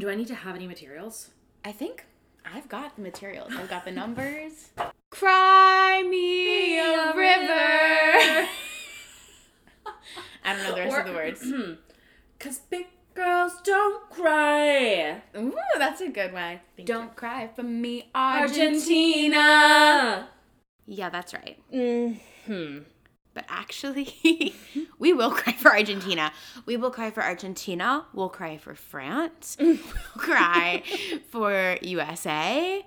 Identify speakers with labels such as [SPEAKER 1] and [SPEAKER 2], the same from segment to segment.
[SPEAKER 1] Do I need to have any materials?
[SPEAKER 2] I think I've got the materials. I've got the numbers. Cry me a river. I don't know the rest of the words.
[SPEAKER 1] Cause big girls don't cry.
[SPEAKER 2] Ooh, that's a good one.
[SPEAKER 1] Thank
[SPEAKER 2] don't cry for me, Argentina.
[SPEAKER 1] Argentina.
[SPEAKER 2] Yeah, that's right.
[SPEAKER 1] Hmm.
[SPEAKER 2] But actually, we will cry for Argentina. We will cry for Argentina. We'll cry for France. we'll cry for USA.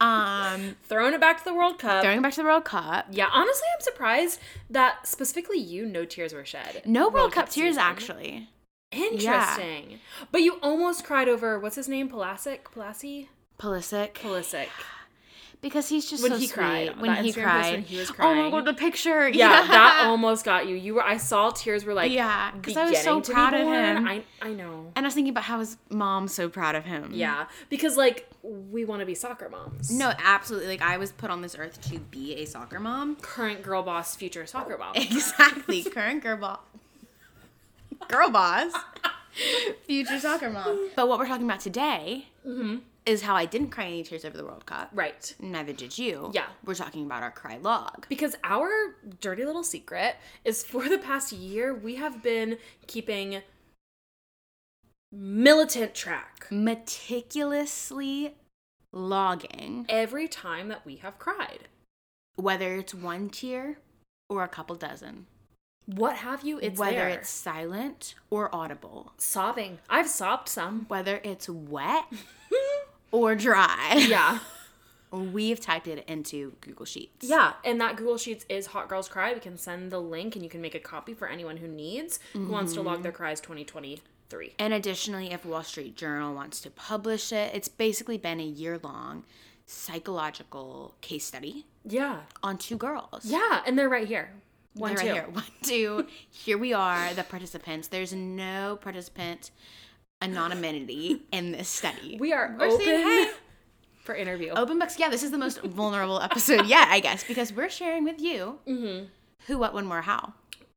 [SPEAKER 2] Um,
[SPEAKER 1] Throwing it back to the World Cup.
[SPEAKER 2] throwing it back to the World Cup.
[SPEAKER 1] yeah, honestly, I'm surprised that specifically you, no tears were shed.
[SPEAKER 2] No World, Cup, tears,
[SPEAKER 1] season.
[SPEAKER 2] actually.
[SPEAKER 1] Interesting. But you almost cried over what's his name? Pulisic? Pulasi?
[SPEAKER 2] Pulisic.
[SPEAKER 1] Pulisic.
[SPEAKER 2] Because he's just
[SPEAKER 1] When
[SPEAKER 2] so
[SPEAKER 1] he
[SPEAKER 2] sweet.
[SPEAKER 1] cried.
[SPEAKER 2] When
[SPEAKER 1] That
[SPEAKER 2] he
[SPEAKER 1] Instagram
[SPEAKER 2] cried.
[SPEAKER 1] when he was crying.
[SPEAKER 2] Oh my god, the picture.
[SPEAKER 1] Yeah, that almost got you. You were. I saw tears were like.
[SPEAKER 2] yeah because I was so
[SPEAKER 1] beginning to be
[SPEAKER 2] proud of him.
[SPEAKER 1] I I know.
[SPEAKER 2] And I was thinking about how his mom's so proud of him.
[SPEAKER 1] Yeah, because like we want to be soccer moms.
[SPEAKER 2] No, absolutely. Like I was put on this earth to be a soccer mom.
[SPEAKER 1] current girl boss, future soccer mom.
[SPEAKER 2] Exactly. Current girl boss. Girl boss. Future soccer mom. But what we're talking about today mm-hmm. Is how I didn't cry any tears over the World Cup.
[SPEAKER 1] right.
[SPEAKER 2] Neither did you.
[SPEAKER 1] Yeah.
[SPEAKER 2] We're talking about our cry log.
[SPEAKER 1] Because our dirty little secret is for the past year we have been keeping militant track
[SPEAKER 2] Meticulously logging
[SPEAKER 1] every time that we have cried.
[SPEAKER 2] whether it's one tear or a couple dozen.
[SPEAKER 1] What have you? It's
[SPEAKER 2] whether
[SPEAKER 1] there.
[SPEAKER 2] it's silent or audible.
[SPEAKER 1] sobbing. I've sobbed some.
[SPEAKER 2] Whether it's wet or dry.
[SPEAKER 1] Yeah.
[SPEAKER 2] We've typed it into Google Sheets.
[SPEAKER 1] Yeah, and that Google Sheets is Hot Girls Cry. We can send the link and you can make a copy for anyone who needs, who wants to log mm-hmm. their cries 2023.
[SPEAKER 2] And additionally, if Wall Street Journal wants to publish it, it's basically been a year long psychological case study
[SPEAKER 1] Yeah.
[SPEAKER 2] on two girls.
[SPEAKER 1] Yeah, and they're right here. One,
[SPEAKER 2] They're
[SPEAKER 1] two.
[SPEAKER 2] right here. One, two. Here we are, the participants. There's no participant anonymity in this study.
[SPEAKER 1] We are
[SPEAKER 2] We're
[SPEAKER 1] open
[SPEAKER 2] saying, hey,
[SPEAKER 1] for interview.
[SPEAKER 2] open books. Yeah, this is the most vulnerable episode yet, I guess, because we're sharing with you
[SPEAKER 1] Mm-hmm.
[SPEAKER 2] who, what, when, where, how.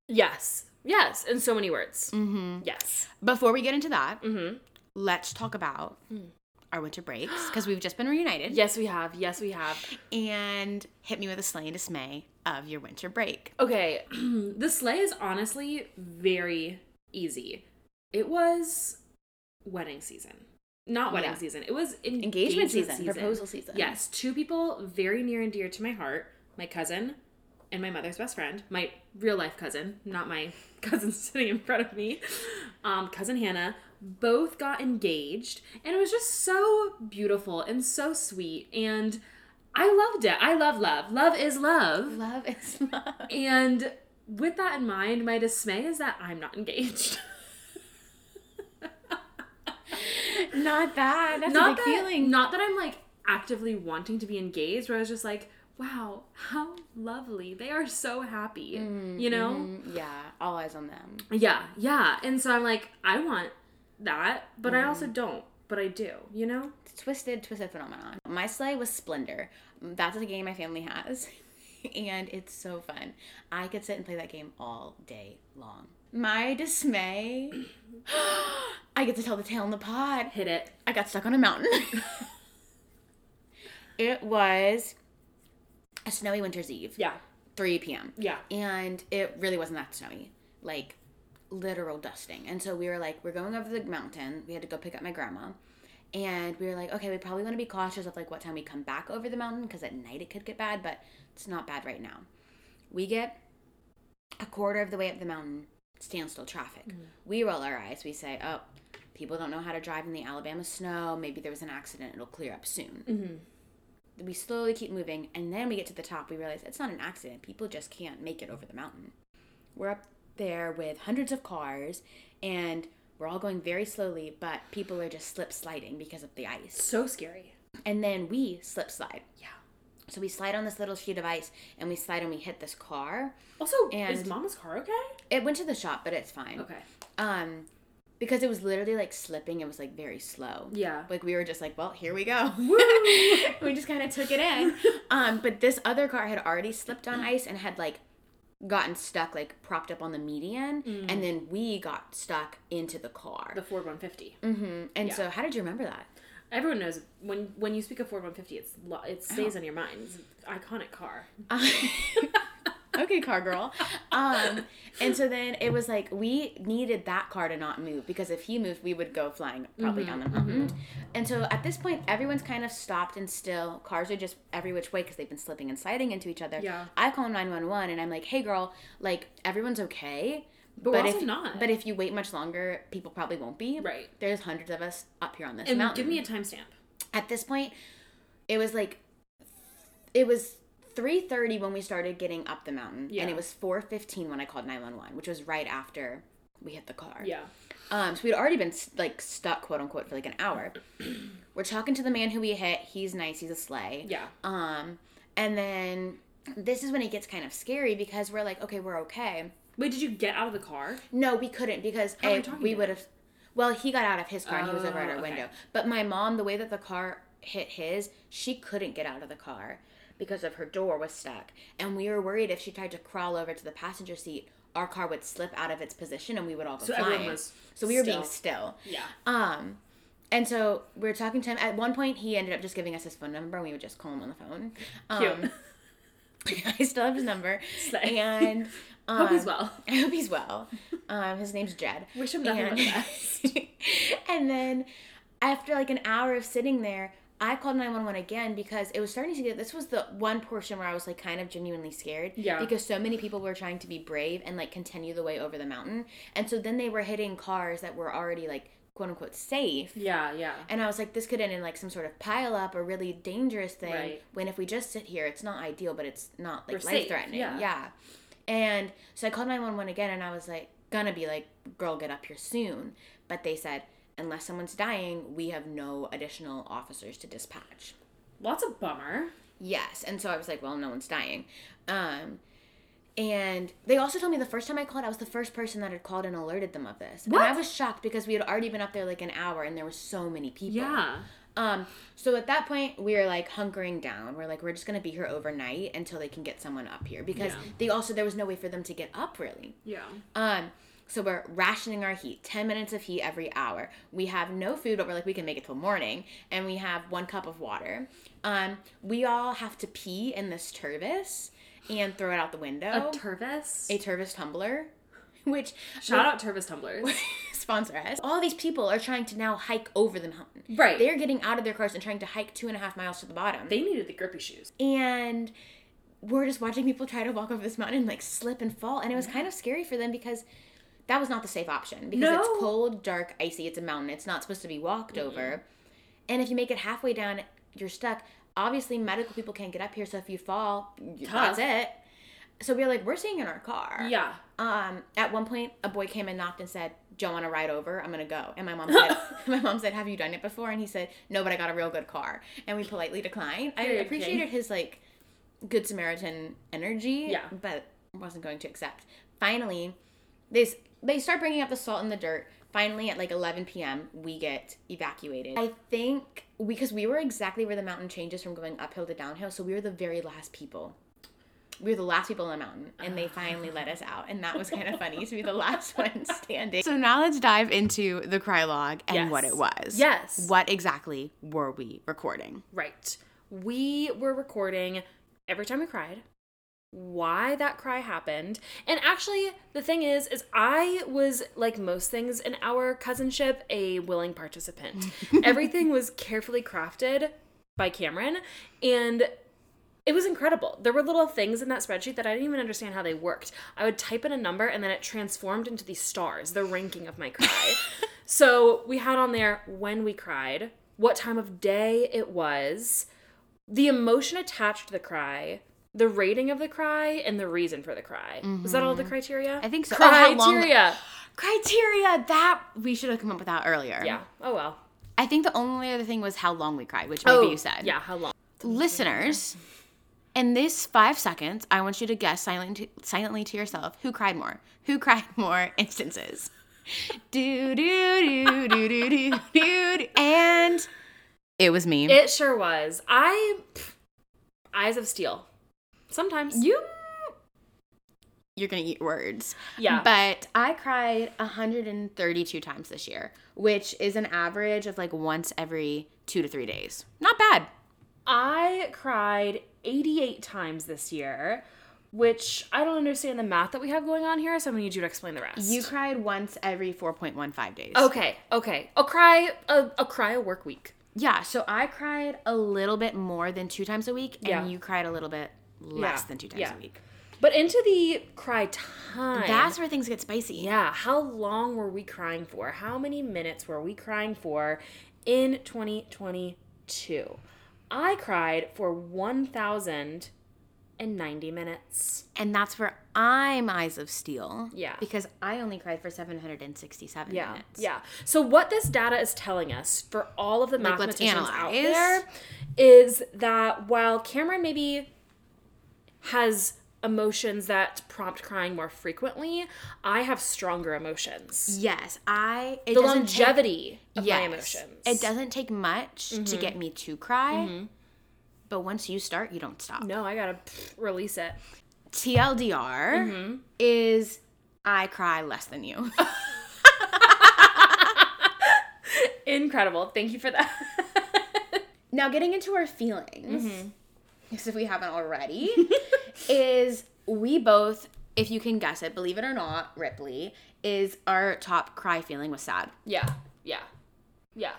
[SPEAKER 1] Yes. Yes, in so many words.
[SPEAKER 2] Mm-hmm.
[SPEAKER 1] Yes.
[SPEAKER 2] Before we get into that,
[SPEAKER 1] Mm-hmm.
[SPEAKER 2] let's talk about our winter breaks because we've just been reunited.
[SPEAKER 1] Yes, we have. Yes, we have.
[SPEAKER 2] And hit me with a slay and dismay of your winter break.
[SPEAKER 1] Okay, the slay is honestly very easy. It was wedding season. Not wedding
[SPEAKER 2] Yeah.
[SPEAKER 1] season. It was en-
[SPEAKER 2] Engagement season, proposal season.
[SPEAKER 1] Yes, two people very near and dear to my heart my cousin and my mother's best friend, my real life cousin, not my cousin sitting in front of me, um, cousin Hannah, both got engaged. And it was just so beautiful and so sweet. And I loved it. I love love. Love is love.
[SPEAKER 2] Love is love.
[SPEAKER 1] And with that in mind, my dismay is that I'm not engaged.
[SPEAKER 2] Not that. That's
[SPEAKER 1] not
[SPEAKER 2] a big
[SPEAKER 1] that,
[SPEAKER 2] feeling.
[SPEAKER 1] Not that I'm like actively wanting to be engaged, where I was just like, wow, how lovely. They are so happy. you know?
[SPEAKER 2] Mm, yeah, all eyes on them.
[SPEAKER 1] Yeah, yeah. And so I'm like, I want that, but I also don't. But I do, you know?
[SPEAKER 2] Twisted, twisted phenomenon. My slay was Splendor. That's a game my family has. And it's so fun. I could sit and play that game all day long. My dismay. I get to tell the tale in the pod.
[SPEAKER 1] Hit it.
[SPEAKER 2] I got stuck on a mountain. it was a snowy winter's eve,
[SPEAKER 1] Yeah.
[SPEAKER 2] 3 p.m.
[SPEAKER 1] Yeah.
[SPEAKER 2] And it really wasn't that snowy. Like literal dusting. And so we were like, we're going over the mountain. We had to go pick up my grandma. And we were like, okay, we probably want to be cautious of like what time we come back over the mountain because at night it could get bad, but it's not bad right now. We get a quarter of the way up the mountain, standstill traffic. We roll our eyes. We say, oh, people don't know how to drive in the Alabama snow. Maybe there was an accident. It'll clear up soon.
[SPEAKER 1] Mm-hmm.
[SPEAKER 2] We slowly keep moving, and then we get to the top. We realize it's not an accident. People just can't make it over the mountain. We're up there with hundreds of cars, and we're all going very slowly, but people are just slip sliding because of the ice.
[SPEAKER 1] So scary.
[SPEAKER 2] And then we slip slide.
[SPEAKER 1] Yeah.
[SPEAKER 2] So we slide on this little sheet of ice, and we slide and we hit this car.
[SPEAKER 1] Also,
[SPEAKER 2] and is
[SPEAKER 1] mama's car okay?
[SPEAKER 2] It went to the shop, but it's fine.
[SPEAKER 1] Okay.
[SPEAKER 2] Um, because it was literally like slipping. It was like very slow.
[SPEAKER 1] Yeah.
[SPEAKER 2] Like we were just like, well, here we go. we just kind of took it in. Um, but this other car had already slipped on ice and had like gotten stuck like propped up on the median and then we got stuck into the car.
[SPEAKER 1] The Ford 150.
[SPEAKER 2] mm-hmm. And
[SPEAKER 1] Yeah.
[SPEAKER 2] so how did you remember that?
[SPEAKER 1] Everyone knows when when you speak of Ford 150, it's lo- it stays on your mind. It's an iconic car.
[SPEAKER 2] okay, car girl. Um, and so then it was like we needed that car to not move because if he moved, we would go flying probably
[SPEAKER 1] Mm-hmm,
[SPEAKER 2] down the mountain. And so at this point, everyone's kind of stopped and still. Cars are just every which way because they've been slipping and sliding into each other.
[SPEAKER 1] Yeah.
[SPEAKER 2] I call nine one one and I'm like, hey girl, like everyone's okay.
[SPEAKER 1] But also
[SPEAKER 2] if
[SPEAKER 1] not.
[SPEAKER 2] but if you wait much longer, people probably won't be.
[SPEAKER 1] Right.
[SPEAKER 2] There's hundreds of us up here on this
[SPEAKER 1] And
[SPEAKER 2] mountain
[SPEAKER 1] give me a timestamp.
[SPEAKER 2] at this point it was like it was 3.30 when we started getting up the mountain
[SPEAKER 1] Yeah.
[SPEAKER 2] and it was 4.15 when i called 911 which was right after we hit the car
[SPEAKER 1] Yeah.
[SPEAKER 2] um so we'd already been like stuck quote unquote for like an hour we're talking to the man who we hit he's nice he's a slay
[SPEAKER 1] Yeah.
[SPEAKER 2] um and then this is when it gets kind of scary because we're like okay we're okay
[SPEAKER 1] Wait, did you get out of the car?
[SPEAKER 2] no, we couldn't because
[SPEAKER 1] How
[SPEAKER 2] A, we would have. Well, he got out of his car and he was over at
[SPEAKER 1] Oh,
[SPEAKER 2] our
[SPEAKER 1] okay.
[SPEAKER 2] window. But my mom, the way that the car hit his, she couldn't get out of the car because of her door was stuck, and we were worried if she tried to crawl over to the passenger seat, our car would slip out of its position and we would all go
[SPEAKER 1] So
[SPEAKER 2] flying.
[SPEAKER 1] everyone was
[SPEAKER 2] so we were being
[SPEAKER 1] still. Yeah.
[SPEAKER 2] Um, and so we were talking to him. At one point, he ended up just giving us his phone number, and we would just call him on the phone. Um, I still have his number, and um,
[SPEAKER 1] Hope he's well.
[SPEAKER 2] I hope he's well. Um, his name's Jed.
[SPEAKER 1] Wish him nothing but the best.
[SPEAKER 2] and then after like an hour of sitting there, I called 911 again because it was starting to get this was the one portion where I was like kind of genuinely scared.
[SPEAKER 1] Yeah.
[SPEAKER 2] Because so many people were trying to be brave and like continue the way over the mountain. And so then they were hitting cars that were already like quote unquote safe.
[SPEAKER 1] Yeah, yeah.
[SPEAKER 2] And I was like, this could end in like some sort of pile up or really dangerous thing.
[SPEAKER 1] Right.
[SPEAKER 2] When if we just sit here, it's not ideal, but it's not like life threatening.
[SPEAKER 1] yeah.
[SPEAKER 2] Yeah. And so I called 911 again and I was like, gonna be like, girl, get up here soon. But they said, unless someone's dying, we have no additional officers to dispatch.
[SPEAKER 1] Lots of bummer.
[SPEAKER 2] Yes. And so I was like, well, no one's dying. Um, and they also told me the first time I called, I was the first person that had called and alerted them of this.
[SPEAKER 1] What?
[SPEAKER 2] And I was shocked because we had already been up there like an hour and there were so many people.
[SPEAKER 1] Yeah.
[SPEAKER 2] Um, so at that point, we're like hunkering down. We're like, we're just gonna be here overnight until they can get someone up here because
[SPEAKER 1] Yeah.
[SPEAKER 2] they also there was no way for them to get up really.
[SPEAKER 1] Yeah.
[SPEAKER 2] Um, so we're rationing our heat, ten minutes of heat every hour. We have no food, but we're like we can make it till morning, and we have one cup of water. Um, we all have to pee in this Tervis and throw it out the window.
[SPEAKER 1] A Tervis?
[SPEAKER 2] a Tervis tumbler, which
[SPEAKER 1] Shout out Tervis tumblers.
[SPEAKER 2] sponsor us. All these people are trying to now hike over the mountain.
[SPEAKER 1] Right.
[SPEAKER 2] They're getting out of their cars and trying to hike two and a half miles to the bottom.
[SPEAKER 1] they needed the grippy shoes.
[SPEAKER 2] and we're just watching people try to walk over this mountain and like slip and fall. And it was kind of scary for them because that was not the safe option because
[SPEAKER 1] No.
[SPEAKER 2] it's cold, dark, icy. It's a mountain. It's not supposed to be walked over. And if you make it halfway down, you're stuck. Obviously, medical people can't get up here. So if you fall,
[SPEAKER 1] Tough.
[SPEAKER 2] that's it. So we were like, we're staying in our car.
[SPEAKER 1] Yeah.
[SPEAKER 2] Um, at one point, a boy came and knocked and said, "Do you want to ride over? I'm gonna go." And my mom said, "My mom said, have you done it before?" And he said, "No, but I got a real good car." And we politely declined. I
[SPEAKER 1] Very
[SPEAKER 2] appreciated his like good Samaritan energy.
[SPEAKER 1] Yeah.
[SPEAKER 2] but wasn't going to accept. Finally, they they start bringing up the salt and the dirt. Finally, at like 11 p.m., we get evacuated. I think because we were exactly where the mountain changes from going uphill to downhill, so we were the very last people we were the last people on the mountain and they ah. finally let us out and that was kind of funny to be the last one standing so now let's dive into the cry log and
[SPEAKER 1] Yes.
[SPEAKER 2] what it was
[SPEAKER 1] Yes.
[SPEAKER 2] what exactly were we recording
[SPEAKER 1] Right. We were recording every time we cried, why that cry happened. And actually, the thing is, is I was like most things in our cousinship, a willing participant. Everything was carefully crafted by Camryn and it was incredible. There were little things in that spreadsheet that I didn't even understand how they worked. I would type in a number and then it transformed into these stars, the ranking of my cry. so we had on there when we cried, what time of day it was, the emotion attached to the cry, the rating of the cry, and the reason for the cry. Was that all the mm-hmm. criteria?
[SPEAKER 2] I think so. Oh,
[SPEAKER 1] Criteria.
[SPEAKER 2] criteria that we should have come up with that earlier
[SPEAKER 1] Yeah. Oh well.
[SPEAKER 2] i think the only other thing was how long we cried which maybe
[SPEAKER 1] oh,
[SPEAKER 2] you said
[SPEAKER 1] Yeah. How long?
[SPEAKER 2] listeners in this five seconds, I want you to guess silent to, silently to yourself who cried more. Who cried more instances? do, do, do, do, do, do, do. And it was me.
[SPEAKER 1] It sure was. I. Pff, eyes of steel. Sometimes.
[SPEAKER 2] You you're gonna eat words.
[SPEAKER 1] Yeah.
[SPEAKER 2] But I cried 132 times this year, which is an average of like once every two to three days. Not bad.
[SPEAKER 1] I cried 88 times this year, which I don't understand the math that we have going on here, so I'm gonna need you to explain the rest.
[SPEAKER 2] You cried once every 4.15 days.
[SPEAKER 1] Okay, okay. I'll cry a I'll cry a work week.
[SPEAKER 2] Yeah, so I cried a little bit more than two times a week, and
[SPEAKER 1] Yeah.
[SPEAKER 2] you cried a little bit less
[SPEAKER 1] Yeah,
[SPEAKER 2] than two times
[SPEAKER 1] yeah.
[SPEAKER 2] a week.
[SPEAKER 1] But into the cry time.
[SPEAKER 2] That's where things get spicy.
[SPEAKER 1] yeah, how long were we crying for? How many minutes were we crying for in 2022? I cried for 1090 minutes.
[SPEAKER 2] And that's where I'm Eyes of Steel.
[SPEAKER 1] Yeah.
[SPEAKER 2] Because I only cried for 767
[SPEAKER 1] Yeah,
[SPEAKER 2] minutes.
[SPEAKER 1] yeah. So what this data is telling us for all of the
[SPEAKER 2] Like,
[SPEAKER 1] mathematicians out there is that while Camryn maybe has emotions that prompt crying more frequently, I have stronger emotions.
[SPEAKER 2] Yes, I. It
[SPEAKER 1] The
[SPEAKER 2] doesn't take-
[SPEAKER 1] longevity of
[SPEAKER 2] yes,
[SPEAKER 1] my emotions.
[SPEAKER 2] It doesn't take much
[SPEAKER 1] Mm-hmm.
[SPEAKER 2] to get me to cry. But once you start, you don't stop.
[SPEAKER 1] No, I gotta release it.
[SPEAKER 2] TLDR
[SPEAKER 1] Mm-hmm.
[SPEAKER 2] is I cry less than you.
[SPEAKER 1] Incredible. Thank you for that.
[SPEAKER 2] now, getting into our feelings,
[SPEAKER 1] Mm-hmm.
[SPEAKER 2] because if we haven't already, is we both, if you can guess it, believe it or not, Ripley, is our top cry feeling was sad.
[SPEAKER 1] yeah, yeah, yeah.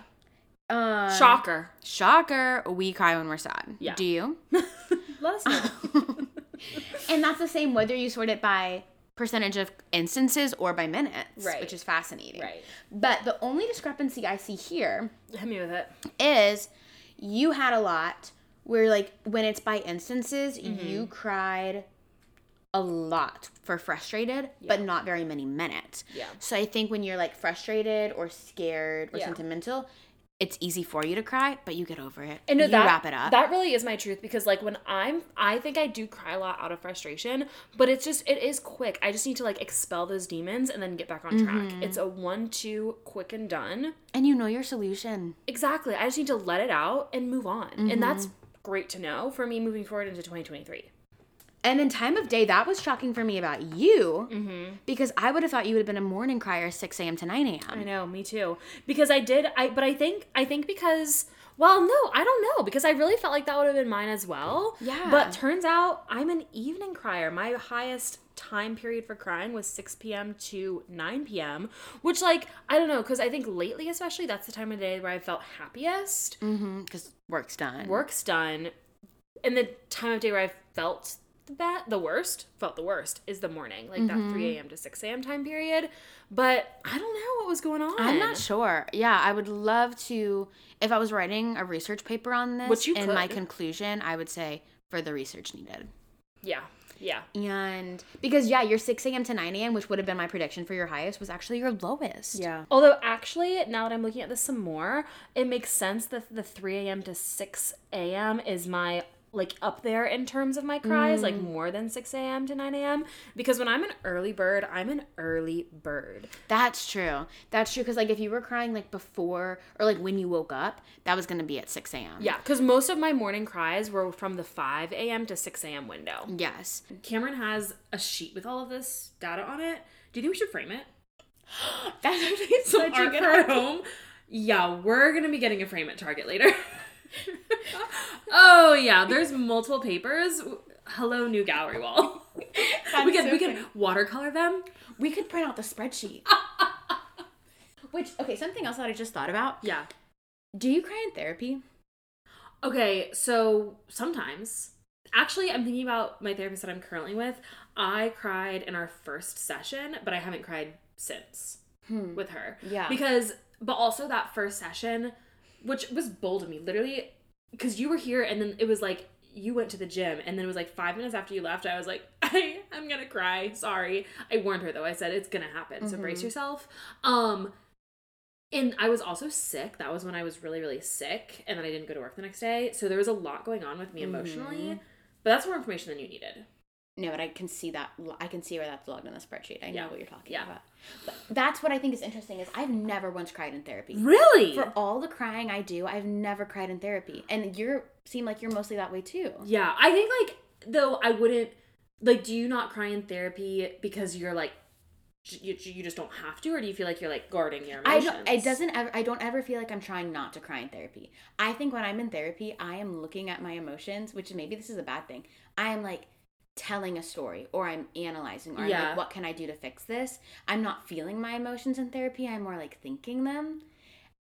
[SPEAKER 2] Um,
[SPEAKER 1] Shocker.
[SPEAKER 2] Shocker, we cry when we're sad.
[SPEAKER 1] Yeah.
[SPEAKER 2] Do you?
[SPEAKER 1] Let us know.
[SPEAKER 2] and that's the same whether you sort it by percentage of instances or by minutes,
[SPEAKER 1] Right.
[SPEAKER 2] which is fascinating.
[SPEAKER 1] right.
[SPEAKER 2] But the only discrepancy I see here
[SPEAKER 1] Hit me with it.
[SPEAKER 2] is you had a lot where like when it's by instances,
[SPEAKER 1] Mm-hmm.
[SPEAKER 2] you cried a lot for frustrated, but not very many minutes.
[SPEAKER 1] Yeah.
[SPEAKER 2] So I think when you're like frustrated or scared or
[SPEAKER 1] Yeah.
[SPEAKER 2] sentimental, it's easy for you to cry, but you get over it.
[SPEAKER 1] And no,
[SPEAKER 2] you
[SPEAKER 1] that,
[SPEAKER 2] wrap it up.
[SPEAKER 1] That really is my truth because like when I'm I think I do cry a lot out of frustration, but it's just it is quick. I just need to like expel those demons and then get back on track.
[SPEAKER 2] Mm-hmm.
[SPEAKER 1] It's a one two quick and done.
[SPEAKER 2] and you know your solution.
[SPEAKER 1] Exactly. I just need to let it out and move on.
[SPEAKER 2] Mm-hmm.
[SPEAKER 1] And that's great to know for me moving forward into 2023.
[SPEAKER 2] And then time of day, that was shocking for me about you
[SPEAKER 1] Mm-hmm.
[SPEAKER 2] because I would have thought you would have been a morning crier 6 a.m. to 9 a.m.
[SPEAKER 1] I know, me too. Because I did I but I think I think because well, no, I don't know because I really felt like that would have been mine as well.
[SPEAKER 2] Yeah.
[SPEAKER 1] But turns out I'm an evening crier. My highest time period for crying was 6 p.m. to 9 p.m., which like I don't know because I think lately especially that's the time of day where I felt happiest.
[SPEAKER 2] Mm-hmm, because work's done.
[SPEAKER 1] Work's done, and the time of day where I felt the bad, the worst, felt the worst is the morning, like that mm-hmm. 3 a.m. to 6 a.m. time period. But I don't know what was going on.
[SPEAKER 2] I'm not sure. Yeah, I would love to. If I was writing a research paper on this, in my conclusion, I would say further research needed.
[SPEAKER 1] Yeah, yeah.
[SPEAKER 2] And because, yeah, your 6 a.m. to 9 a.m., which would have been my prediction for your highest, was actually your lowest.
[SPEAKER 1] Yeah. Although actually, now that I'm looking at this some more, it makes sense that the 3 a.m. to 6 a.m. is my like up there in terms of my cries, like mm. more than 6 a.m. to 9 a.m. Because when I'm an early bird, I'm an early bird.
[SPEAKER 2] That's true. That's true. Because, like, if you were crying, like, before or, like, when you woke up, that was going to be at 6 a.m.
[SPEAKER 1] Yeah, because most of my morning cries were from the 5 a.m. to 6 a.m. window.
[SPEAKER 2] Yes.
[SPEAKER 1] Camryn has a sheet with all of this data on it. Do you think we should frame it?
[SPEAKER 2] That's actually
[SPEAKER 1] Some art for home. Yeah, we're gonna be getting a frame at Target later. oh yeah, there's multiple papers. Hello, new gallery wall. we could
[SPEAKER 2] so
[SPEAKER 1] we could watercolor them.
[SPEAKER 2] We could print out the spreadsheet. Which, okay, something else that I just thought about.
[SPEAKER 1] Yeah.
[SPEAKER 2] Do you cry in therapy?
[SPEAKER 1] Okay, so sometimes. Actually, I'm thinking about my therapist that I'm currently with. I cried in our first session, but I haven't cried since hmm. with her.
[SPEAKER 2] Yeah.
[SPEAKER 1] Because, but also that first session, which was bold of me, literally, because you were here and then it was like, you went to the gym and then it was like five minutes after you left, I was like, I, I'm gonna cry. Sorry. I warned her though. I said it's gonna happen. So brace yourself. Um, and I was also sick. That was when I was really, really sick, and then I didn't go to work the next day. So there was a lot going on with me emotionally. But that's more information than you needed.
[SPEAKER 2] No, but I can see that. I can see where that's logged in the spreadsheet. I know what you're talking
[SPEAKER 1] Yeah.
[SPEAKER 2] about. But that's what I think is interesting is I've never once cried in therapy.
[SPEAKER 1] Really?
[SPEAKER 2] For all the crying I do, I've never cried in therapy. And you're seem like you're mostly that way too.
[SPEAKER 1] Yeah, I think like though I wouldn't like do you not cry in therapy because you're like you, you just don't have to or do you feel like you're like guarding your
[SPEAKER 2] I don't. It doesn't ever. I don't ever feel like I'm trying not to cry in therapy. I think when I'm in therapy, I am looking at my emotions, which maybe this is a bad thing. I am like telling a story, or I'm analyzing, or I'm like, what can I do to fix this? I'm not feeling my emotions in therapy. I'm more like thinking them.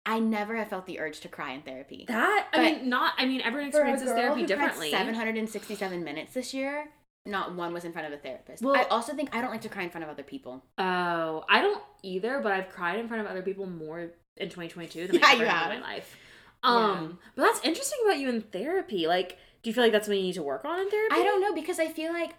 [SPEAKER 2] I never have felt the urge to cry in therapy.
[SPEAKER 1] that i mean not i mean everyone experiences therapy differently
[SPEAKER 2] 767 minutes this year. Not one was in front of a therapist.
[SPEAKER 1] Well-
[SPEAKER 2] I also think I don't like to cry in front of other people.
[SPEAKER 1] oh i don't either but i've cried in front of other people more in 2022 than
[SPEAKER 2] Yeah,
[SPEAKER 1] i've ever
[SPEAKER 2] have.
[SPEAKER 1] in my life um but that's interesting about you in therapy like do you feel like that's something you need to work on in therapy
[SPEAKER 2] I don't know because I feel like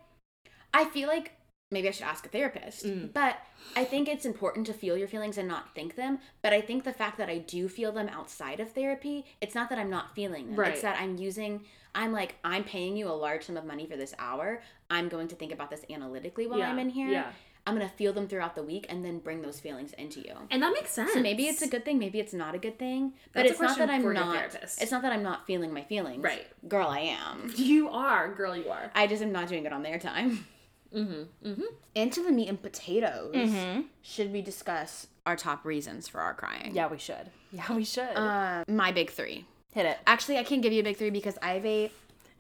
[SPEAKER 2] I feel like maybe I should ask a therapist.
[SPEAKER 1] Mm.
[SPEAKER 2] But I think it's important to feel your feelings and not think them. But I think the fact that I do feel them outside of therapy, it's not that I'm not feeling them.
[SPEAKER 1] Right.
[SPEAKER 2] It's that I'm using I'm like I'm paying you a large sum of money for this hour. I'm going to think about this analytically while
[SPEAKER 1] Yeah,
[SPEAKER 2] I'm in here.
[SPEAKER 1] yeah.
[SPEAKER 2] I'm going to feel them throughout the week and then bring those feelings into you.
[SPEAKER 1] and that makes sense
[SPEAKER 2] So maybe it's a good thing, maybe it's not a good thing. But
[SPEAKER 1] That's a
[SPEAKER 2] it's not that I'm not
[SPEAKER 1] therapist.
[SPEAKER 2] it's not that I'm not feeling my feelings.
[SPEAKER 1] Right.
[SPEAKER 2] Girl, I am.
[SPEAKER 1] you are girl you are
[SPEAKER 2] I just am not doing it on their time.
[SPEAKER 1] mm-hmm mm-hmm
[SPEAKER 2] Into the meat and potatoes.
[SPEAKER 1] Mhm.
[SPEAKER 2] Should we discuss our top reasons for our crying?
[SPEAKER 1] yeah we should yeah we should
[SPEAKER 2] Uh, my big three.
[SPEAKER 1] hit it
[SPEAKER 2] Actually, I can't give you a big three because I have a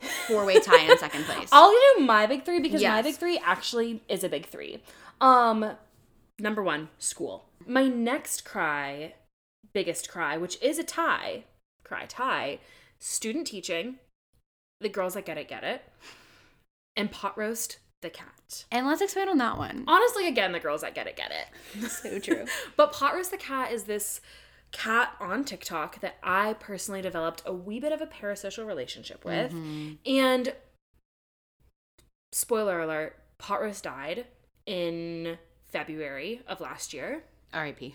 [SPEAKER 2] four-way tie in second place.
[SPEAKER 1] I'll do my big three because my big three actually is a big three. Um, number one, school. My next cry, biggest cry, which is a tie, cry tie, student teaching. The girls that get it get it, and pot roast the cat.
[SPEAKER 2] and let's expand on that one.
[SPEAKER 1] Honestly, again, the girls that get it get it.
[SPEAKER 2] So true.
[SPEAKER 1] But Pot Roast the Cat is this cat on TikTok that I personally developed a wee bit of a parasocial relationship with. And spoiler alert, Pot Roast died in February of last year.
[SPEAKER 2] R.I.P.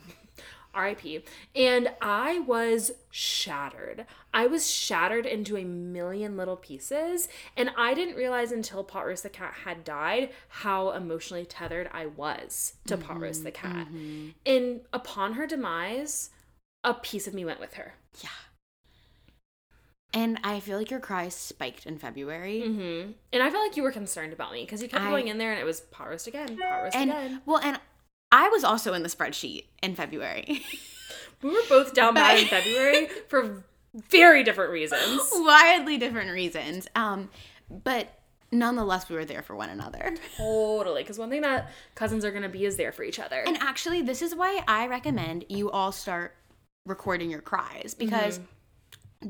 [SPEAKER 1] RIP. And I was shattered. I was shattered into a million little pieces. And I didn't realize until Pot Roast the Cat had died how emotionally tethered I was to mm-hmm, Pot Roast the Cat. Mm-hmm. And upon her demise, a piece of me went with her.
[SPEAKER 2] Yeah. And I feel like your cry spiked in February.
[SPEAKER 1] Mm-hmm. And I felt like you were concerned about me because you kept
[SPEAKER 2] I-
[SPEAKER 1] going in there and it was Pot Roast again, Pot Roast
[SPEAKER 2] And
[SPEAKER 1] again.
[SPEAKER 2] well, and I was also in the spreadsheet in February.
[SPEAKER 1] We were both down bad in February for very different reasons.
[SPEAKER 2] Wildly different reasons. Um, but nonetheless, we were there for one another.
[SPEAKER 1] Totally. Because one thing that cousins are going to be is there for each other.
[SPEAKER 2] And actually, this is why I recommend you all start recording your cries because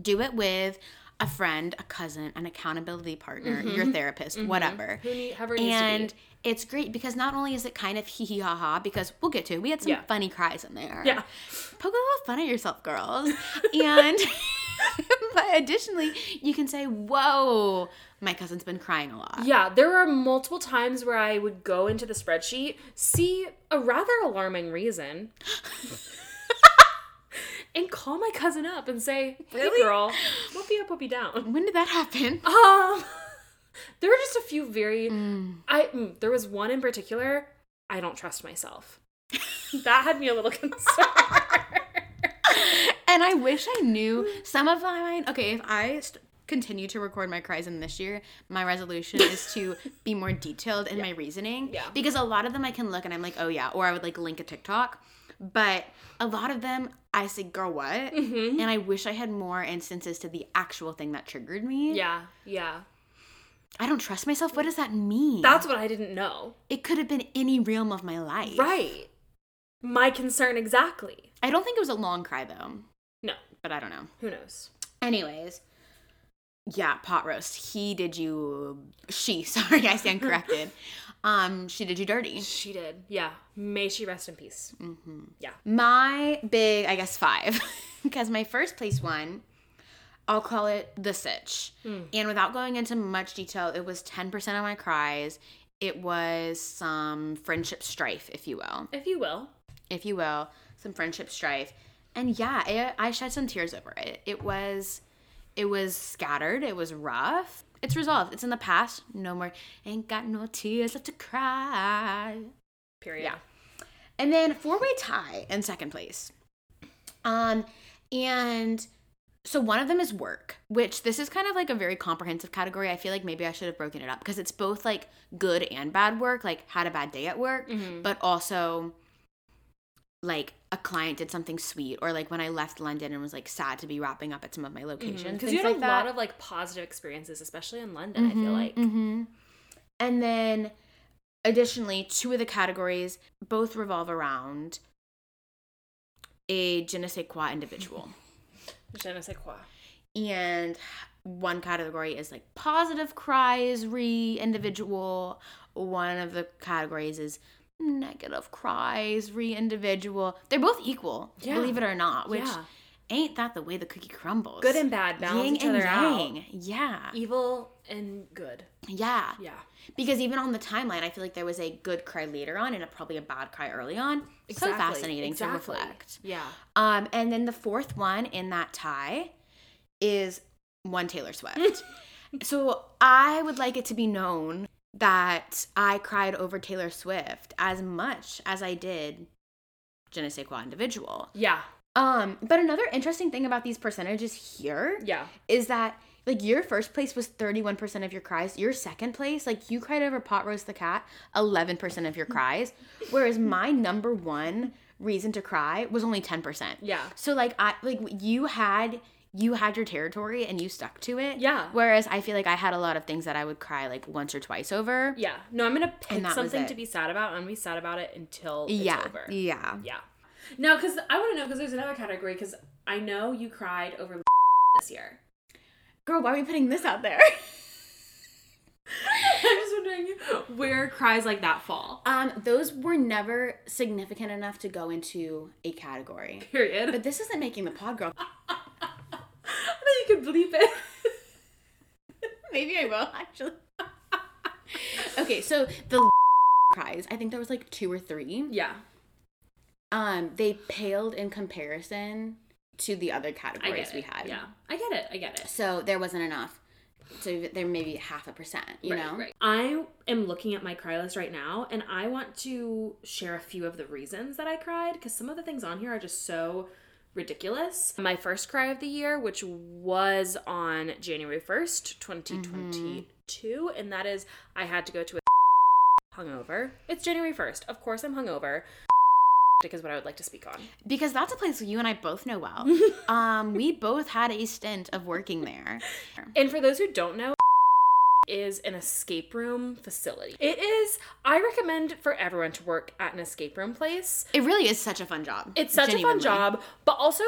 [SPEAKER 2] do it with a friend, a cousin, an accountability partner, mm-hmm. your therapist, mm-hmm. whatever.
[SPEAKER 1] Who need,
[SPEAKER 2] And it's great because not only is it kind of hee hee ha ha, because we'll get to it. We had some
[SPEAKER 1] Yeah.
[SPEAKER 2] funny cries in there.
[SPEAKER 1] Yeah.
[SPEAKER 2] Poke a little fun at yourself, girls. and but additionally, you can say, Whoa, my cousin's been crying a lot.
[SPEAKER 1] Yeah, there were multiple times where I would go into the spreadsheet, see a rather alarming reason, and call my cousin up and say, "Hey,
[SPEAKER 2] Really?
[SPEAKER 1] girl, whoopie up, whoopie down."
[SPEAKER 2] When did that happen?
[SPEAKER 1] Um, there were just a few very.
[SPEAKER 2] Mm.
[SPEAKER 1] I mm, there was one in particular. I don't trust myself. that had me a little concerned.
[SPEAKER 2] and I wish I knew some of mine. Okay, if I st- continue to record my cries in this year, my resolution is to be more detailed in my reasoning.
[SPEAKER 1] Yeah.
[SPEAKER 2] Because a lot of them I can look and I'm like, oh yeah, or I would like link a TikTok. But a lot of them I say, girl, what?
[SPEAKER 1] Mhm.
[SPEAKER 2] And I wish I had more instances to the actual thing that triggered me.
[SPEAKER 1] Yeah, yeah.
[SPEAKER 2] I don't trust myself. What does that mean?
[SPEAKER 1] That's what I didn't know.
[SPEAKER 2] it could have been any realm of my life.
[SPEAKER 1] Right. My concern exactly.
[SPEAKER 2] I don't think it was a long cry though.
[SPEAKER 1] No,
[SPEAKER 2] But I don't know.
[SPEAKER 1] who knows?
[SPEAKER 2] Anyways, yeah, pot roast. He did you. She. Sorry, I stand corrected. um, she did you dirty.
[SPEAKER 1] She did. Yeah. May she rest in peace.
[SPEAKER 2] Mm-hmm.
[SPEAKER 1] Yeah.
[SPEAKER 2] My big, I guess five, because my first place one, I'll call it the sitch.
[SPEAKER 1] Hmm.
[SPEAKER 2] And without going into much detail, it was ten percent of my cries. It was some friendship strife, if you will,
[SPEAKER 1] If you will.
[SPEAKER 2] if you will, some friendship strife. And yeah, it, I shed some tears over it. It was, it was scattered. It was rough. It's resolved. It's in the past. No more. Ain't got no tears left to cry.
[SPEAKER 1] Period.
[SPEAKER 2] Yeah. And then four way tie in second place. Um, and So one of them is work, which this is kind of like a very comprehensive category. I feel like maybe I should have broken it up because it's both like good and bad work, like had a bad day at work,
[SPEAKER 1] Mhm.
[SPEAKER 2] but also like a client did something sweet or like when I left London and was like sad to be wrapping up at some of my locations.
[SPEAKER 1] Because
[SPEAKER 2] things
[SPEAKER 1] you had
[SPEAKER 2] like
[SPEAKER 1] a
[SPEAKER 2] that.
[SPEAKER 1] lot of like positive experiences, especially in London. I feel
[SPEAKER 2] Mhm,
[SPEAKER 1] like.
[SPEAKER 2] mhm. And then additionally, two of the categories both revolve around a je ne sais quoi individual.
[SPEAKER 1] Je ne sais quoi.
[SPEAKER 2] and one category is like positive cries re individual. One of the categories is negative cries re individual. They're both equal,
[SPEAKER 1] Yeah.
[SPEAKER 2] believe it or not, which
[SPEAKER 1] yeah.
[SPEAKER 2] ain't that the way the cookie crumbles.
[SPEAKER 1] Good and bad balance
[SPEAKER 2] Yin
[SPEAKER 1] each other out.
[SPEAKER 2] Yeah.
[SPEAKER 1] Evil and good.
[SPEAKER 2] Yeah.
[SPEAKER 1] Yeah.
[SPEAKER 2] Because even on the timeline, I feel like there was a good cry later on and a, probably a bad cry early on. So fascinating
[SPEAKER 1] exactly.
[SPEAKER 2] to reflect.
[SPEAKER 1] Yeah.
[SPEAKER 2] Um, and then the fourth one in that tie is one Taylor Swift. so I would like it to be known that I cried over Taylor Swift as much as I did Je ne sais quoi individual.
[SPEAKER 1] Yeah.
[SPEAKER 2] Um, but another interesting thing about these percentages here
[SPEAKER 1] Yeah.
[SPEAKER 2] is that like your first place was 31% of your cries. Your second place, like you cried over Pot Roast the Cat, 11% of your cries. Whereas my number one reason to cry was only 10%.
[SPEAKER 1] Yeah.
[SPEAKER 2] So like I like you had you had your territory and you stuck to it.
[SPEAKER 1] Yeah.
[SPEAKER 2] Whereas I feel like I had a lot of things that I would cry like once or twice over.
[SPEAKER 1] Yeah. No, I'm gonna pick
[SPEAKER 2] that
[SPEAKER 1] something to be sad about. and be sad about it until it's
[SPEAKER 2] Yeah.
[SPEAKER 1] over.
[SPEAKER 2] Yeah.
[SPEAKER 1] Yeah. No, because I want to know because there's another category because I know you cried over this year.
[SPEAKER 2] Girl, why are we putting this out there?
[SPEAKER 1] I'm just wondering where cries like that fall.
[SPEAKER 2] um, those were never significant enough to go into a category.
[SPEAKER 1] Period.
[SPEAKER 2] But this isn't making the pod girl.
[SPEAKER 1] Could bleep it.
[SPEAKER 2] Maybe I will actually. okay, so the cries, I think there was like two or three.
[SPEAKER 1] yeah.
[SPEAKER 2] Um, they paled in comparison to the other categories we had.
[SPEAKER 1] Yeah. I get it. I get it.
[SPEAKER 2] So there wasn't enough. So there may be half a percent, you
[SPEAKER 1] Right,
[SPEAKER 2] know?
[SPEAKER 1] right. I am looking at my cry list right now and I want to share a few of the reasons that I cried because some of the things on here are just so ridiculous. My first cry of the year, which was on January 1st, 2022, and that is I had to go to a hungover. It's January 1st. Of course I'm hungover. Is what I would like to speak on.
[SPEAKER 2] Because that's a place you and I both know well. um, we both had a stint of working there.
[SPEAKER 1] And for those who don't know, is an escape room facility. It is, I recommend for everyone to work at an escape room place.
[SPEAKER 2] It really is such a fun job.
[SPEAKER 1] It's such a fun job, but also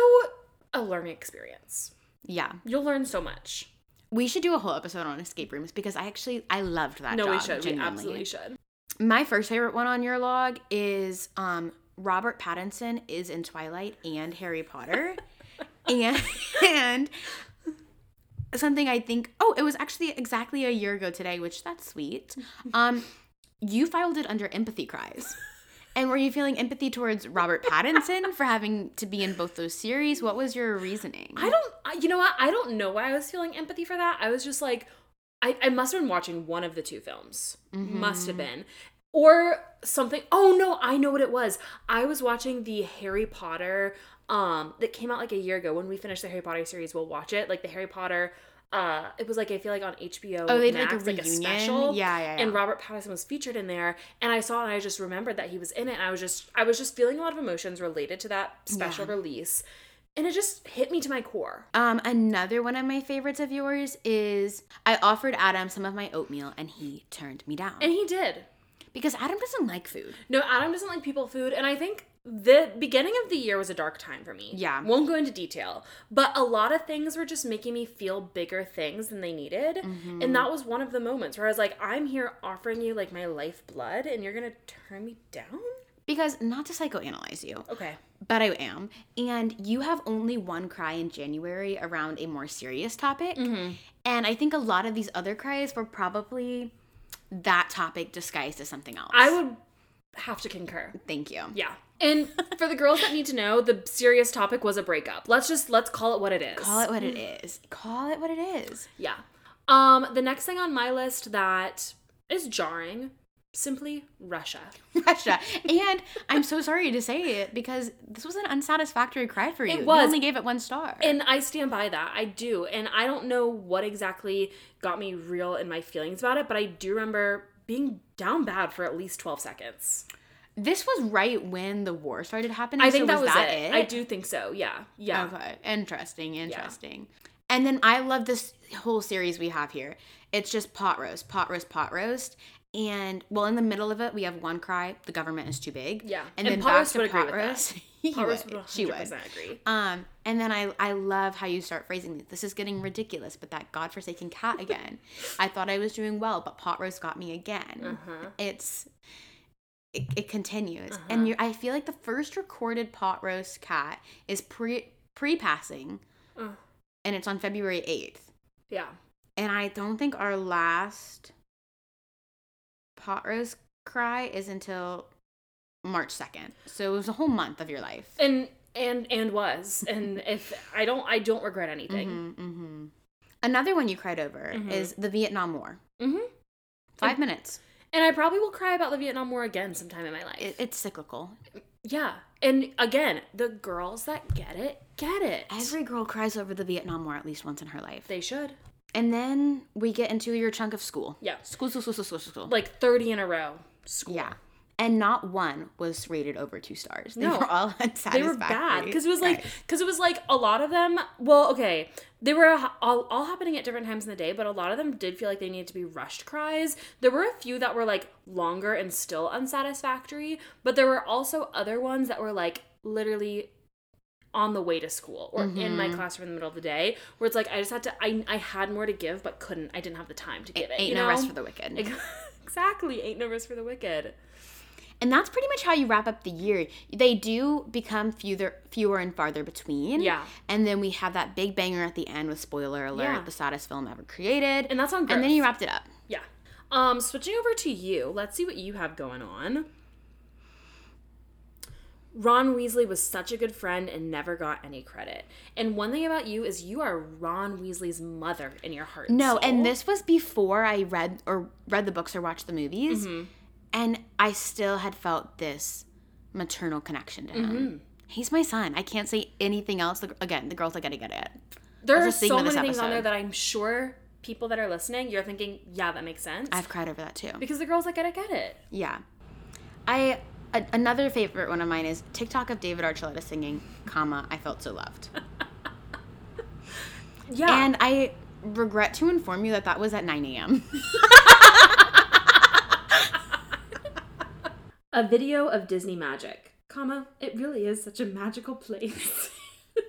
[SPEAKER 1] a learning experience.
[SPEAKER 2] Yeah.
[SPEAKER 1] You'll learn so much.
[SPEAKER 2] We should do a whole episode on escape rooms because I actually I loved that
[SPEAKER 1] no,
[SPEAKER 2] job.
[SPEAKER 1] we should. We absolutely should.
[SPEAKER 2] My first favorite one on your log is um Robert Pattinson is in Twilight and Harry Potter. and and something I think oh, it was actually exactly a year ago today, which that's sweet. Um you filed it under empathy cries. And were you feeling empathy towards Robert Pattinson for having to be in both those series? What was your reasoning?
[SPEAKER 1] I don't, you know what? I don't know why I was feeling empathy for that. I was just like, I, I must have been watching one of the two films. Must have been. Or something. Oh no, I know what it was. I was watching the Harry Potter um that came out like a year ago. When we finish the Harry Potter series, we'll watch it. Like the Harry Potter uh it was like I feel like on HBO
[SPEAKER 2] Oh, they did, like, a
[SPEAKER 1] Max, like a special.
[SPEAKER 2] Yeah, yeah, yeah.
[SPEAKER 1] And Robert Pattinson was featured in there and I saw and I just remembered that he was in it and I was just I was just feeling a lot of emotions related to that special
[SPEAKER 2] Yeah.
[SPEAKER 1] release. And it just hit me to my core.
[SPEAKER 2] Um, another one of my favorites of yours is I offered Adam some of my oatmeal and he turned me down.
[SPEAKER 1] And he did.
[SPEAKER 2] because Adam doesn't like food.
[SPEAKER 1] No, Adam doesn't like people food, and I think the beginning of the year was a dark time for me.
[SPEAKER 2] Yeah.
[SPEAKER 1] Won't go into detail, but a lot of things were just making me feel bigger things than they needed.
[SPEAKER 2] Mm-hmm.
[SPEAKER 1] And that was one of the moments where I was like, I'm here offering you like my lifeblood, and you're gonna turn me down?
[SPEAKER 2] Because not to psychoanalyze you,
[SPEAKER 1] Okay.
[SPEAKER 2] but I am. And you have only one cry in January around a more serious topic.
[SPEAKER 1] Mm-hmm.
[SPEAKER 2] And I think a lot of these other cries were probably that topic disguised as something else.
[SPEAKER 1] I would have to concur.
[SPEAKER 2] Thank you.
[SPEAKER 1] Yeah. And for the girls that need to know, the serious topic was a breakup. Let's just let's call it what it is.
[SPEAKER 2] Call it what it is. Call it what it is.
[SPEAKER 1] Yeah. Um, the next thing on my list that is jarring Simply Russia.
[SPEAKER 2] Russia. And I'm so sorry to say it because this was an unsatisfactory cry for you.
[SPEAKER 1] It was.
[SPEAKER 2] You only gave it one star.
[SPEAKER 1] And I stand by that. I do. And I don't know what exactly got me real in my feelings about it, but I do remember being down bad for at least 12 seconds.
[SPEAKER 2] This was right when the war started happening.
[SPEAKER 1] I think
[SPEAKER 2] so
[SPEAKER 1] that was,
[SPEAKER 2] that
[SPEAKER 1] it. I do think so. Yeah. Yeah.
[SPEAKER 2] Okay. Interesting. Interesting. And then I love this whole series we have here. It's just pot roast, pot roast, pot roast. And well, in the middle of it, we have one cry: the government is too big.
[SPEAKER 1] Yeah.
[SPEAKER 2] And,
[SPEAKER 1] And
[SPEAKER 2] then
[SPEAKER 1] pot
[SPEAKER 2] back
[SPEAKER 1] roast
[SPEAKER 2] to
[SPEAKER 1] would agree
[SPEAKER 2] pot
[SPEAKER 1] with that.
[SPEAKER 2] roast.
[SPEAKER 1] Pot roast
[SPEAKER 2] would.
[SPEAKER 1] would 100%
[SPEAKER 2] She would.
[SPEAKER 1] agree.
[SPEAKER 2] Um, and then I I love how you start phrasing this is getting ridiculous, but that godforsaken cat again. I thought I was doing well, but pot roast got me again.
[SPEAKER 1] Uh-huh.
[SPEAKER 2] It's it, it continues, and you I feel like the first recorded pot roast cat is pre pre passing,
[SPEAKER 1] Uh.
[SPEAKER 2] and it's on February eighth.
[SPEAKER 1] Yeah.
[SPEAKER 2] And I don't think our last pot roast cry is until March second. So it was a whole month of your life.
[SPEAKER 1] And and and was. And if I don't I don't regret anything.
[SPEAKER 2] Mm-hmm, mm-hmm. Another one you cried over
[SPEAKER 1] Mhm.
[SPEAKER 2] is the Vietnam War.
[SPEAKER 1] Mhm.
[SPEAKER 2] Five minutes.
[SPEAKER 1] And I probably will cry about the Vietnam War again sometime in my life.
[SPEAKER 2] It, it's cyclical.
[SPEAKER 1] yeah. And again, the girls that get it, get it.
[SPEAKER 2] Every girl cries over the Vietnam War at least once in her life.
[SPEAKER 1] they should.
[SPEAKER 2] And then we get into your chunk of school.
[SPEAKER 1] Yeah.
[SPEAKER 2] School, school, school, school, school, school.
[SPEAKER 1] Like 30 in a row. School.
[SPEAKER 2] yeah. And not one was rated over two stars. They
[SPEAKER 1] No.
[SPEAKER 2] were all unsatisfactory.
[SPEAKER 1] They were bad because it was like because it was like a lot of them. Well, okay, they were all, all happening at different times in the day, but a lot of them did feel like they needed to be rushed cries. There were a few that were like longer and still unsatisfactory, but there were also other ones that were like literally on the way to school or in my mm-hmm. classroom in the middle of the day where it's like I just had to I I had more to give but couldn't I didn't have the time to give it.
[SPEAKER 2] Ain't
[SPEAKER 1] you
[SPEAKER 2] no
[SPEAKER 1] know?
[SPEAKER 2] rest for the wicked.
[SPEAKER 1] exactly ain't no rest for the wicked.
[SPEAKER 2] And that's pretty much how you wrap up the year. They do become fewer, fewer and farther between.
[SPEAKER 1] Yeah.
[SPEAKER 2] And then we have that big banger at the end with spoiler alert,
[SPEAKER 1] Yeah.
[SPEAKER 2] the saddest film ever created.
[SPEAKER 1] And that's on
[SPEAKER 2] And then you wrapped it up.
[SPEAKER 1] Yeah. Um, switching over to you, let's see what you have going on. Ron Weasley was such a good friend and never got any credit. And one thing about you is you are Ron Weasley's mother in your heart. and
[SPEAKER 2] No,
[SPEAKER 1] soul.
[SPEAKER 2] and this was before I read or read the books or watched the movies.
[SPEAKER 1] Mm-hmm.
[SPEAKER 2] And I still had felt this maternal connection to him.
[SPEAKER 1] Mm-hmm.
[SPEAKER 2] He's my son. I can't say anything else. Again, the girls are gonna get it.
[SPEAKER 1] there are
[SPEAKER 2] that's the theme
[SPEAKER 1] so many things on there that I'm sure people that are listening, you're thinking, yeah, that makes sense.
[SPEAKER 2] I've cried over that too.
[SPEAKER 1] because the girls that get it get it.
[SPEAKER 2] Yeah. I a, another favorite one of mine is TikTok of David Archuleta singing, comma, I felt so loved.
[SPEAKER 1] Yeah.
[SPEAKER 2] And I regret to inform you that that was at 9 a.m.
[SPEAKER 1] a video of Disney magic, comma, it really is such a magical place.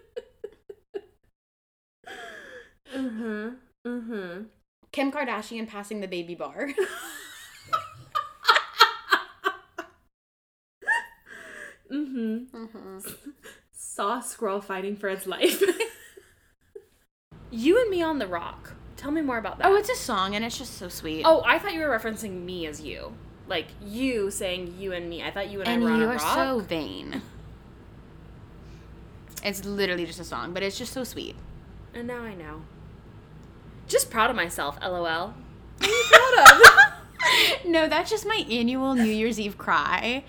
[SPEAKER 1] uh-huh. Uh-huh.
[SPEAKER 2] Kim Kardashian passing the baby bar.
[SPEAKER 1] Mm-hmm. Saw squirrel fighting for its life. you and me on the rock. Tell me more about that.
[SPEAKER 2] oh, it's a song and it's just so sweet.
[SPEAKER 1] Oh, I thought you were referencing me as you. Like you saying you and me. I thought you and,
[SPEAKER 2] and
[SPEAKER 1] I were on
[SPEAKER 2] you
[SPEAKER 1] a
[SPEAKER 2] are
[SPEAKER 1] rock.
[SPEAKER 2] so vain. It's literally just a song, but it's just so sweet.
[SPEAKER 1] And now I know. Just proud of myself, lol. What are you proud of?
[SPEAKER 2] no, that's just my annual New Year's Eve cry.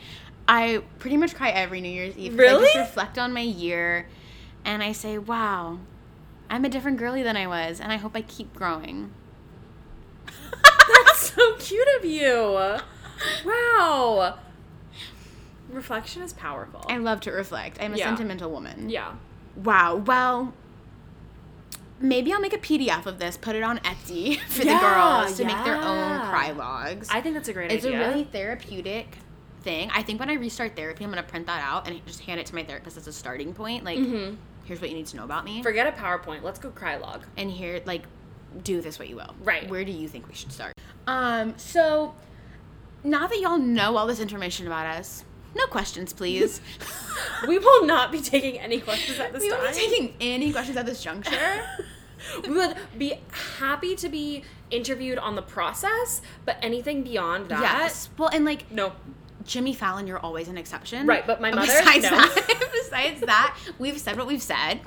[SPEAKER 2] I pretty much cry every New Year's Eve. 'cause I
[SPEAKER 1] Really?
[SPEAKER 2] just reflect on my year and I say, wow, I'm a different girly than I was, and I hope I keep growing.
[SPEAKER 1] That's so cute of you. Wow. Reflection is powerful.
[SPEAKER 2] I love to reflect. I'm a
[SPEAKER 1] Yeah.
[SPEAKER 2] sentimental woman.
[SPEAKER 1] yeah.
[SPEAKER 2] Wow. Well, maybe I'll make a PDF of this, put it on Etsy for
[SPEAKER 1] Yeah,
[SPEAKER 2] the girls to make their own cry logs.
[SPEAKER 1] I think that's a great
[SPEAKER 2] it's
[SPEAKER 1] idea.
[SPEAKER 2] It's a really therapeutic thing. I think when I restart therapy, I'm gonna print that out and just hand it to my therapist as a starting point. Like,
[SPEAKER 1] Mhm.
[SPEAKER 2] here's what you need to know about me,
[SPEAKER 1] Forget a PowerPoint. Let's go cry log.
[SPEAKER 2] and here, like, do this what you will.
[SPEAKER 1] Right.
[SPEAKER 2] Where do you think we should start? Um. So, now that y'all know all this information about us, no questions, please.
[SPEAKER 1] We will not be taking any questions at this
[SPEAKER 2] we
[SPEAKER 1] time.
[SPEAKER 2] won't be taking any questions at this juncture.
[SPEAKER 1] we would be happy to be interviewed on the process, but anything beyond that,
[SPEAKER 2] yes. Well, and like
[SPEAKER 1] no.
[SPEAKER 2] Jimmy Fallon, you're always an exception.
[SPEAKER 1] Right, but my mother,
[SPEAKER 2] Besides
[SPEAKER 1] no.
[SPEAKER 2] that, besides that, we've said what we've said,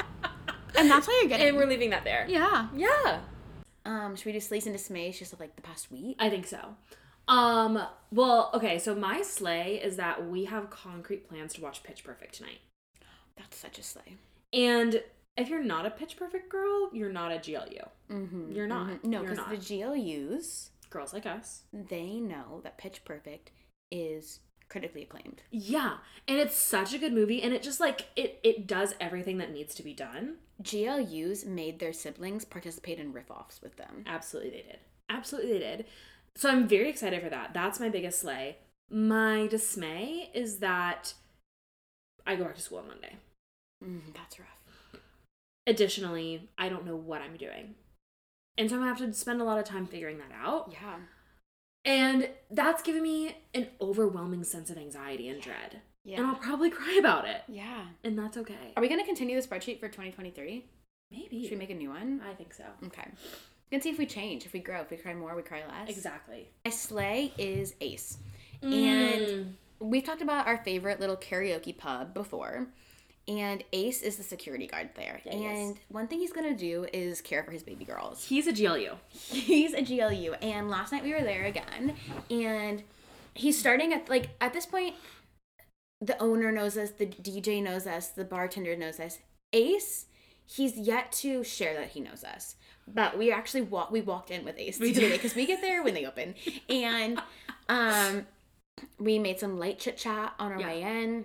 [SPEAKER 2] and that's why you're getting.
[SPEAKER 1] And we're leaving that there.
[SPEAKER 2] yeah.
[SPEAKER 1] Yeah.
[SPEAKER 2] Um, should we do slays and dismays just of like the past week?
[SPEAKER 1] I think so. Um, well, okay, so my slay is that we have concrete plans to watch Pitch Perfect tonight.
[SPEAKER 2] That's such a slay.
[SPEAKER 1] And if you're not a Pitch Perfect girl, you're not a GLU.
[SPEAKER 2] Mm-hmm.
[SPEAKER 1] You're not.
[SPEAKER 2] No,
[SPEAKER 1] You're
[SPEAKER 2] because the GLUs,
[SPEAKER 1] Girls like us.
[SPEAKER 2] they know that Pitch Perfect is critically acclaimed.
[SPEAKER 1] Yeah, and it's such a good movie and it just like it it does everything that needs to be done.
[SPEAKER 2] GLUs made their siblings participate in riff-offs with them.
[SPEAKER 1] Absolutely they did. Absolutely they did. So I'm very excited for that. That's my biggest slay. My dismay is that I go back to school on Monday.
[SPEAKER 2] Mm, that's rough.
[SPEAKER 1] Additionally, I don't know what I'm doing. And so I'm gonna have to spend a lot of time figuring that out.
[SPEAKER 2] Yeah.
[SPEAKER 1] And that's giving me an overwhelming sense of anxiety and dread.
[SPEAKER 2] Yeah.
[SPEAKER 1] And I'll probably cry about it.
[SPEAKER 2] yeah.
[SPEAKER 1] And that's okay.
[SPEAKER 2] Are we going to continue the spreadsheet for 2023?
[SPEAKER 1] Maybe.
[SPEAKER 2] Should we make a new one?
[SPEAKER 1] I think so.
[SPEAKER 2] Okay. We can see if we change, if we grow, if we cry more, we cry less.
[SPEAKER 1] Exactly.
[SPEAKER 2] My slay is Ace.
[SPEAKER 1] And
[SPEAKER 2] And we've talked about our favorite little karaoke pub before. And Ace is the security guard there.
[SPEAKER 1] Yeah,
[SPEAKER 2] and one thing he's gonna do is care for his baby girls.
[SPEAKER 1] he's a GLU.
[SPEAKER 2] He's a GLU. And last night we were there again. And he's starting at like at this point, the owner knows us, the DJ knows us, the bartender knows us. Ace, he's yet to share that he knows us. But we actually walk we walked in with Ace
[SPEAKER 1] We
[SPEAKER 2] today
[SPEAKER 1] did.
[SPEAKER 2] because we get there when they open. And um we made some light chit chat on our
[SPEAKER 1] Yeah.
[SPEAKER 2] way in.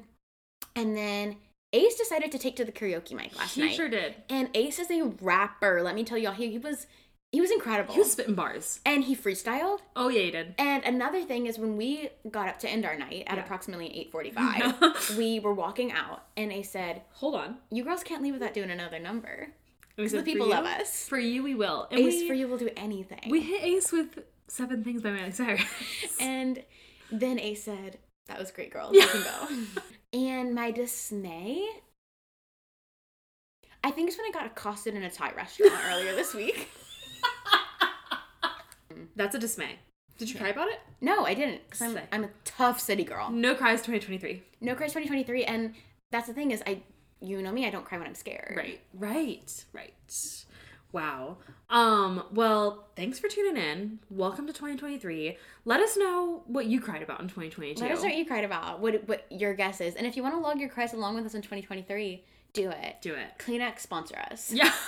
[SPEAKER 2] And then Ace decided to take to the karaoke mic last
[SPEAKER 1] he
[SPEAKER 2] night.
[SPEAKER 1] He sure did.
[SPEAKER 2] And Ace is a rapper. Let me tell y'all, he, he was he was incredible.
[SPEAKER 1] He was spitting bars.
[SPEAKER 2] and he freestyled.
[SPEAKER 1] Oh yeah, he did.
[SPEAKER 2] And another thing is when we got up to end our night at
[SPEAKER 1] Yeah.
[SPEAKER 2] approximately 8:45, we were walking out and Ace said,
[SPEAKER 1] Hold on.
[SPEAKER 2] "You girls can't leave without doing another number.
[SPEAKER 1] We
[SPEAKER 2] The people
[SPEAKER 1] for
[SPEAKER 2] love us.
[SPEAKER 1] For you, we will. And
[SPEAKER 2] Ace
[SPEAKER 1] we,
[SPEAKER 2] for you will do anything."
[SPEAKER 1] We hit Ace with seven things by Miley Cyrus.
[SPEAKER 2] and then Ace said, "That was great, girl.
[SPEAKER 1] Yeah.
[SPEAKER 2] You can go." and my dismay I think it's when I got accosted in a Thai restaurant earlier this week.
[SPEAKER 1] That's a dismay. Did you cry about it?
[SPEAKER 2] No, I didn't because I'm, I'm a tough city girl.
[SPEAKER 1] No cries 2023.
[SPEAKER 2] No cries 2023, and that's the thing is I, you know me, I don't cry when I'm scared.
[SPEAKER 1] Right. Right. Right. Wow. Um, well, thanks for tuning in. Welcome to 2023. Let us know what you cried about in 2022.
[SPEAKER 2] Let us know what you cried about. What what your guess is, and if you want to log your cries along with us in 2023, do it.
[SPEAKER 1] Do it.
[SPEAKER 2] Kleenex sponsor us.
[SPEAKER 1] Yeah.